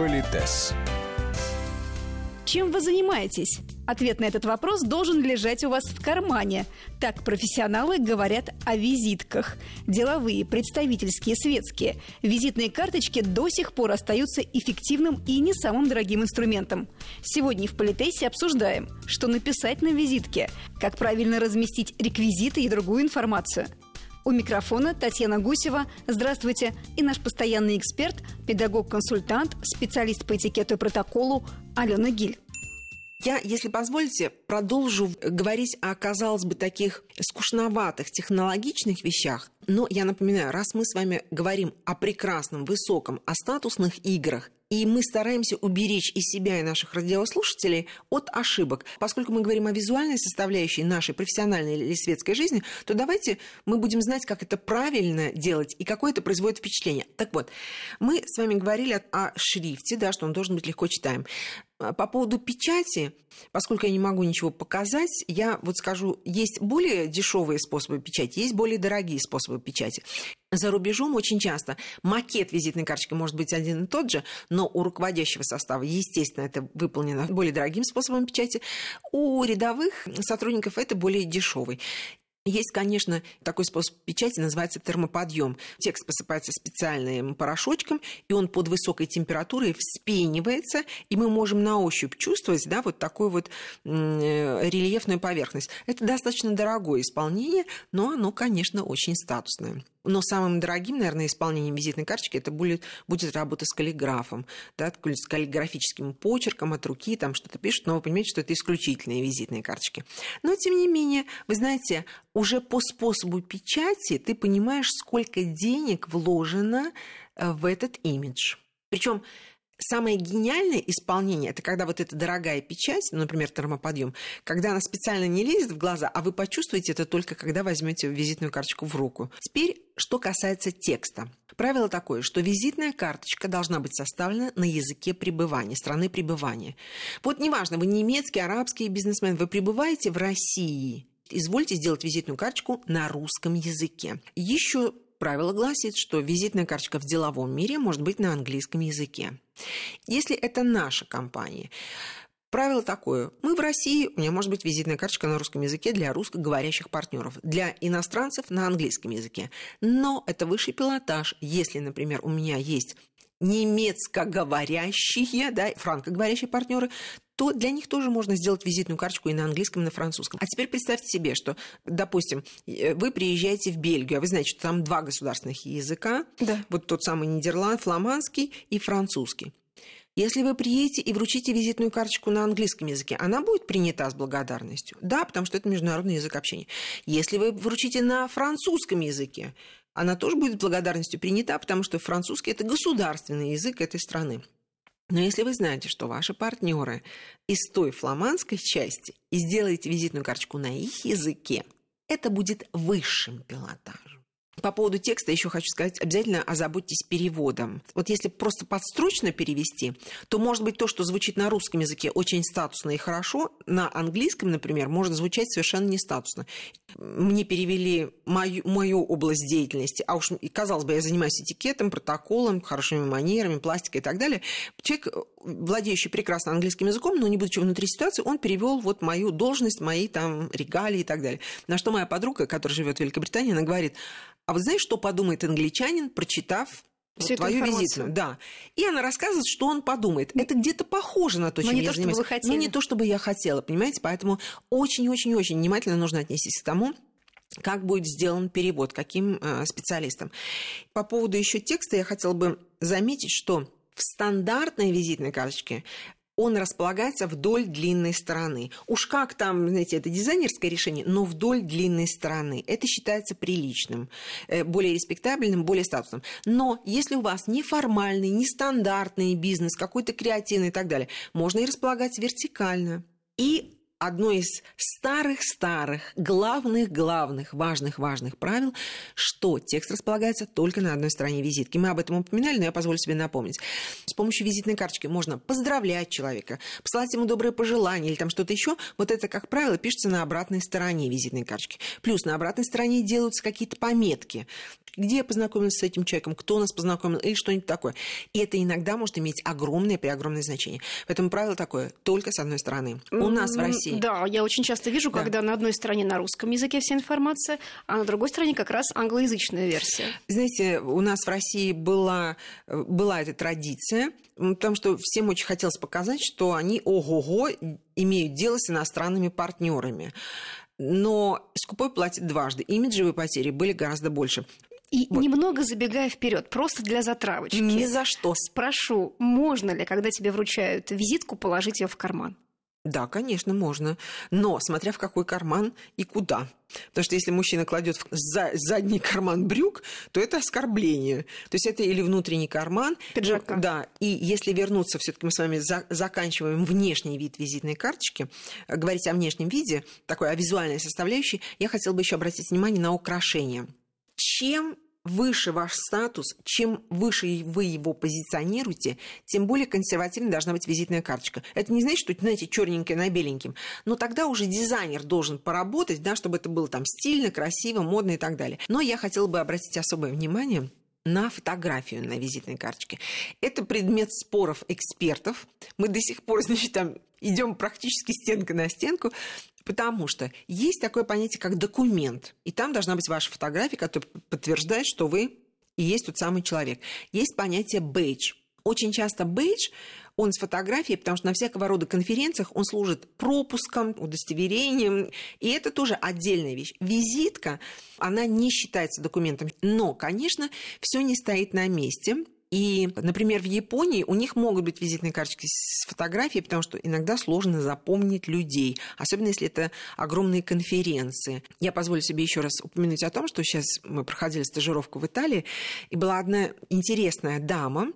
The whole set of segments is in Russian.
Политес. Чем вы занимаетесь? Ответ на этот вопрос должен лежать у вас в кармане. Так профессионалы говорят о визитках. Деловые, представительские, светские. Визитные карточки до сих пор остаются эффективным и не самым дорогим инструментом. Сегодня в Политесе обсуждаем, что написать на визитке, как правильно разместить реквизиты и другую информацию. У микрофона Татьяна Гусева. Здравствуйте. И наш постоянный эксперт, педагог-консультант, специалист по этикету и протоколу Алена Гиль. Я, если позволите, продолжу говорить о, казалось бы, таких скучноватых технологичных вещах. Но я напоминаю, раз мы с вами говорим о прекрасном, высоком, о статусных играх, и мы стараемся уберечь и себя, и наших радиослушателей от ошибок. Поскольку мы говорим о визуальной составляющей нашей профессиональной или светской жизни, то давайте мы будем знать, как это правильно делать и какое это производит впечатление. Так вот, мы с вами говорили о шрифте, да, что он должен быть легко читаем. А, по поводу печати, поскольку я не могу ничего показать, я вот скажу, есть более дешевые способы печати, есть более дорогие способы печати. За рубежом очень часто макет визитной карточки может быть один и тот же, но у руководящего состава, естественно, это выполнено более дорогим способом печати. У рядовых сотрудников это более дешевый. Есть, конечно, такой способ печати, называется термоподъем. Текст посыпается специальным порошочком, и он под высокой температурой вспенивается, и мы можем на ощупь чувствовать да, вот такую вот рельефную поверхность. Это достаточно дорогое исполнение, но оно, конечно, очень статусное. Но самым дорогим, наверное, исполнением визитной карточки это будет, будет работа с каллиграфом, да, с каллиграфическим почерком от руки, там что-то пишут, но вы понимаете, что это исключительные визитные карточки. Но, тем не менее, вы знаете, уже по способу печати ты понимаешь, сколько денег вложено э, в этот имидж. Причем самое гениальное исполнение, это когда вот эта дорогая печать, ну, например, термоподъем, когда она специально не лезет в глаза, а вы почувствуете это только когда возьмете визитную карточку в руку. Теперь, что касается текста. Правило такое, что визитная карточка должна быть составлена на языке пребывания, страны пребывания. Вот неважно, вы немецкий, арабский бизнесмен, вы пребываете в России, извольте сделать визитную карточку на русском языке. Еще правило гласит, что визитная карточка в деловом мире может быть на английском языке. Если это наша компания, Правило такое. Мы в России, у меня может быть визитная карточка на русском языке для русскоговорящих партнеров, для иностранцев на английском языке. Но это высший пилотаж. Если, например, у меня есть немецкоговорящие, да, франкоговорящие партнеры, то для них тоже можно сделать визитную карточку и на английском, и на французском. А теперь представьте себе, что, допустим, э, вы приезжаете в Бельгию, а вы знаете, что там два государственных языка, да. вот тот самый Нидерланд, фламандский и французский. Если вы приедете и вручите визитную карточку на английском языке, она будет принята с благодарностью. Да, потому что это международный язык общения. Если вы вручите на французском языке, она тоже будет благодарностью принята, потому что французский – это государственный язык этой страны. Но если вы знаете, что ваши партнеры из той фламандской части и сделаете визитную карточку на их языке, это будет высшим пилотажем. По поводу текста еще хочу сказать, обязательно озаботьтесь переводом. Вот если просто подстрочно перевести, то, может быть, то, что звучит на русском языке очень статусно и хорошо, на английском, например, может звучать совершенно не статусно. Мне перевели мою, мою область деятельности, а уж, казалось бы, я занимаюсь этикетом, протоколом, хорошими манерами, пластикой и так далее. Человек, владеющий прекрасно английским языком, но не будучи внутри ситуации, он перевел вот мою должность, мои там регалии и так далее. На что моя подруга, которая живет в Великобритании, она говорит, а вот знаешь, что подумает англичанин, прочитав вот твою визитную, да. И она рассказывает, что он подумает. Это где-то похоже на то, чем не я то, занимаюсь. Чтобы вы хотели. Но не то, чтобы я хотела, понимаете? Поэтому очень-очень-очень внимательно нужно отнестись к тому, как будет сделан перевод, каким э, специалистом. По поводу еще текста я хотела бы заметить, что в стандартной визитной карточке он располагается вдоль длинной стороны. Уж как там, знаете, это дизайнерское решение, но вдоль длинной стороны. Это считается приличным, э, более респектабельным, более статусным. Но если у вас неформальный, нестандартный бизнес, какой-то креативный и так далее, можно и располагать вертикально. И одно из старых-старых, главных-главных, важных-важных правил, что текст располагается только на одной стороне визитки. Мы об этом упоминали, но я позволю себе напомнить. С помощью визитной карточки можно поздравлять человека, посылать ему добрые пожелания или там что-то еще. Вот это, как правило, пишется на обратной стороне визитной карточки. Плюс на обратной стороне делаются какие-то пометки где я познакомилась с этим человеком, кто нас познакомил или что-нибудь такое. И это иногда может иметь огромное при огромное значение. Поэтому правило такое только с одной стороны. У нас в России. Да, я очень часто вижу, да. когда на одной стороне на русском языке вся информация, а на другой стороне как раз англоязычная версия. Знаете, у нас в России была, была эта традиция, потому что всем очень хотелось показать, что они ого-го имеют дело с иностранными партнерами но скупой платит дважды. Имиджевые потери были гораздо больше. И вот. немного забегая вперед, просто для затравочки. Ни за что. Спрошу, можно ли, когда тебе вручают визитку, положить ее в карман? Да, конечно, можно. Но смотря в какой карман и куда. Потому что если мужчина кладет в задний карман брюк, то это оскорбление. То есть это или внутренний карман. Пиджака. Да. И если вернуться, все-таки мы с вами за, заканчиваем внешний вид визитной карточки, говорить о внешнем виде, такой о визуальной составляющей, я хотела бы еще обратить внимание на украшения чем выше ваш статус, чем выше вы его позиционируете, тем более консервативной должна быть визитная карточка. Это не значит, что, знаете, черненькое на беленьким. Но тогда уже дизайнер должен поработать, да, чтобы это было там стильно, красиво, модно и так далее. Но я хотела бы обратить особое внимание на фотографию на визитной карточке. Это предмет споров экспертов. Мы до сих пор, значит, там идем практически стенка на стенку, Потому что есть такое понятие, как документ. И там должна быть ваша фотография, которая подтверждает, что вы и есть тот самый человек. Есть понятие бейдж. Очень часто бейдж, он с фотографией, потому что на всякого рода конференциях он служит пропуском, удостоверением, и это тоже отдельная вещь. Визитка, она не считается документом, но, конечно, все не стоит на месте, и, например, в Японии у них могут быть визитные карточки с фотографией, потому что иногда сложно запомнить людей, особенно если это огромные конференции. Я позволю себе еще раз упомянуть о том, что сейчас мы проходили стажировку в Италии, и была одна интересная дама,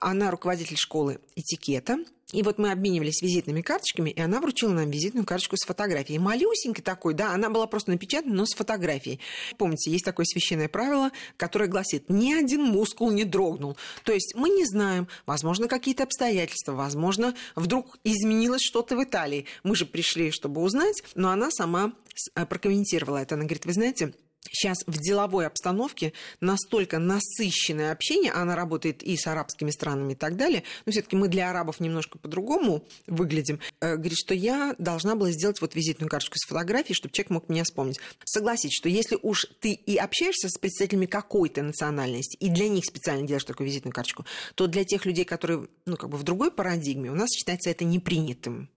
она руководитель школы этикета, и вот мы обменивались визитными карточками, и она вручила нам визитную карточку с фотографией. Малюсенькой такой, да, она была просто напечатана, но с фотографией. Помните, есть такое священное правило, которое гласит, ни один мускул не дрогнул. То есть мы не знаем, возможно, какие-то обстоятельства, возможно, вдруг изменилось что-то в Италии. Мы же пришли, чтобы узнать, но она сама э, прокомментировала это. Она говорит, вы знаете, сейчас в деловой обстановке настолько насыщенное общение, она работает и с арабскими странами и так далее, но все таки мы для арабов немножко по-другому выглядим, э, говорит, что я должна была сделать вот визитную карточку с фотографией, чтобы человек мог меня вспомнить. Согласитесь, что если уж ты и общаешься с представителями какой-то национальности, и для них специально делаешь такую визитную карточку, то для тех людей, которые, ну, как бы в другой парадигме, у нас считается это непринятым.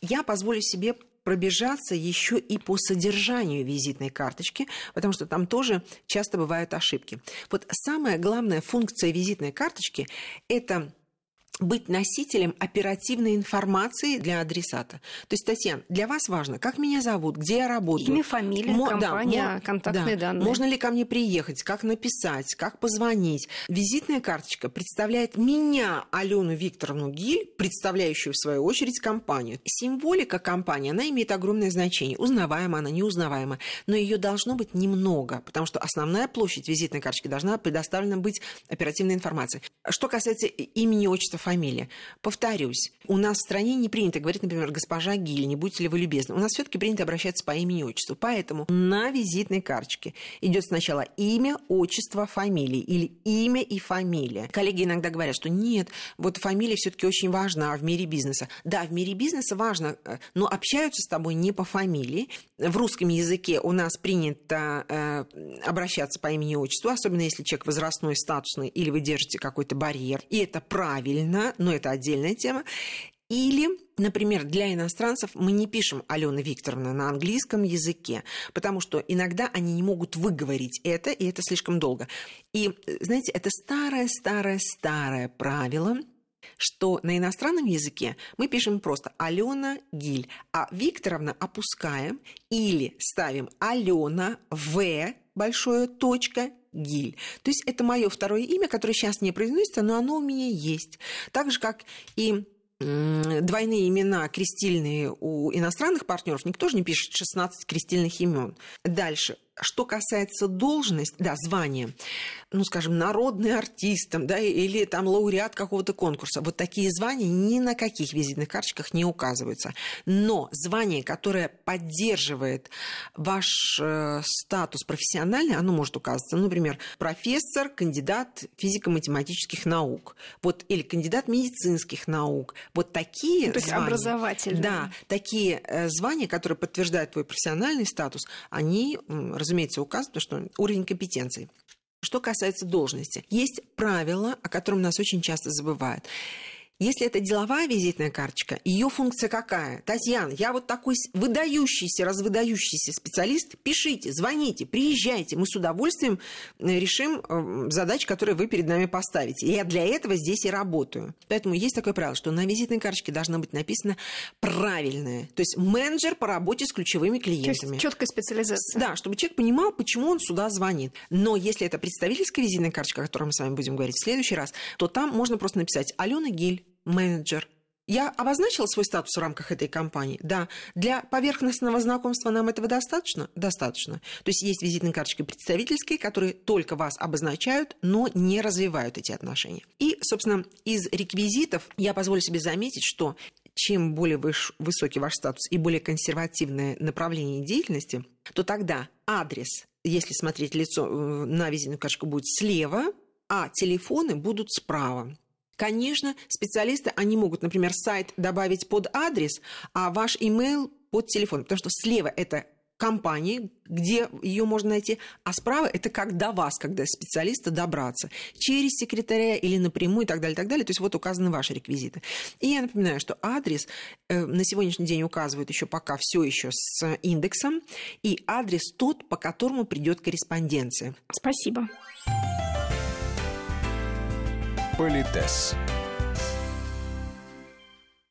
Я позволю себе пробежаться еще и по содержанию визитной карточки, потому что там тоже часто бывают ошибки. Вот самая главная функция визитной карточки – это быть носителем оперативной информации для адресата. То есть, Татьяна, для вас важно, как меня зовут, где я работаю. Имя, фамилия, Мо- компания, да, контактные да. данные. Можно ли ко мне приехать, как написать, как позвонить. Визитная карточка представляет меня, Алену Викторовну Гиль, представляющую, в свою очередь, компанию. Символика компании, она имеет огромное значение. Узнаваема она, неузнаваема. Но ее должно быть немного, потому что основная площадь визитной карточки должна предоставлена быть оперативной информацией. Что касается имени, отчества, фамилия. Повторюсь, у нас в стране не принято говорить, например, госпожа Гиль, не будьте ли вы любезны. У нас все-таки принято обращаться по имени и отчеству. Поэтому на визитной карточке идет сначала имя, отчество, фамилия или имя и фамилия. Коллеги иногда говорят, что нет, вот фамилия все-таки очень важна в мире бизнеса. Да, в мире бизнеса важно, э, но общаются с тобой не по фамилии. В русском языке у нас принято э, обращаться по имени и отчеству, особенно если человек возрастной, статусный или вы держите какой-то барьер. И это правильно Путина, но это отдельная тема. Или, например, для иностранцев мы не пишем Алена Викторовна на английском языке, потому что иногда они не могут выговорить это, и это слишком долго. И, знаете, это старое-старое-старое правило, что на иностранном языке мы пишем просто Алена Гиль, а Викторовна опускаем или ставим Алена В большое точка Гиль. То есть это мое второе имя, которое сейчас не произносится, но оно у меня есть. Так же, как и двойные имена крестильные у иностранных партнеров, никто же не пишет 16 крестильных имен. Дальше. Что касается должности, да, звания, ну, скажем, народный артист там, да, или там лауреат какого-то конкурса, вот такие звания ни на каких визитных карточках не указываются. Но звание, которое поддерживает ваш э, статус профессиональный, оно может указываться. Например, профессор, кандидат физико-математических наук, вот, или кандидат медицинских наук. Вот такие ну, то есть звания, образовательные. Да, такие э, звания, которые подтверждают твой профессиональный статус, они разумеется, указывает, потому что уровень компетенции. Что касается должности, есть правило, о котором нас очень часто забывают. Если это деловая визитная карточка, ее функция какая? Татьяна, я вот такой выдающийся, развыдающийся специалист, пишите, звоните, приезжайте, мы с удовольствием э, решим э, задачи, которые вы перед нами поставите. И я для этого здесь и работаю. Поэтому есть такое правило, что на визитной карточке должна быть написано правильное. То есть менеджер по работе с ключевыми клиентами. То есть четкая специализация. Да, чтобы человек понимал, почему он сюда звонит. Но если это представительская визитная карточка, о которой мы с вами будем говорить в следующий раз, то там можно просто написать Алена Гиль, менеджер. Я обозначила свой статус в рамках этой компании? Да. Для поверхностного знакомства нам этого достаточно? Достаточно. То есть есть визитные карточки представительские, которые только вас обозначают, но не развивают эти отношения. И, собственно, из реквизитов я позволю себе заметить, что чем более высокий ваш статус и более консервативное направление деятельности, то тогда адрес, если смотреть лицо э, на визитную карточку, будет слева, а телефоны будут справа. Конечно, специалисты, они могут, например, сайт добавить под адрес, а ваш email под телефон, потому что слева это компании, где ее можно найти, а справа это как до вас, когда специалиста добраться через секретаря или напрямую и так далее, и так далее. То есть вот указаны ваши реквизиты. И я напоминаю, что адрес э, на сегодняшний день указывают еще пока все еще с индексом, и адрес тот, по которому придет корреспонденция. Спасибо. Политес.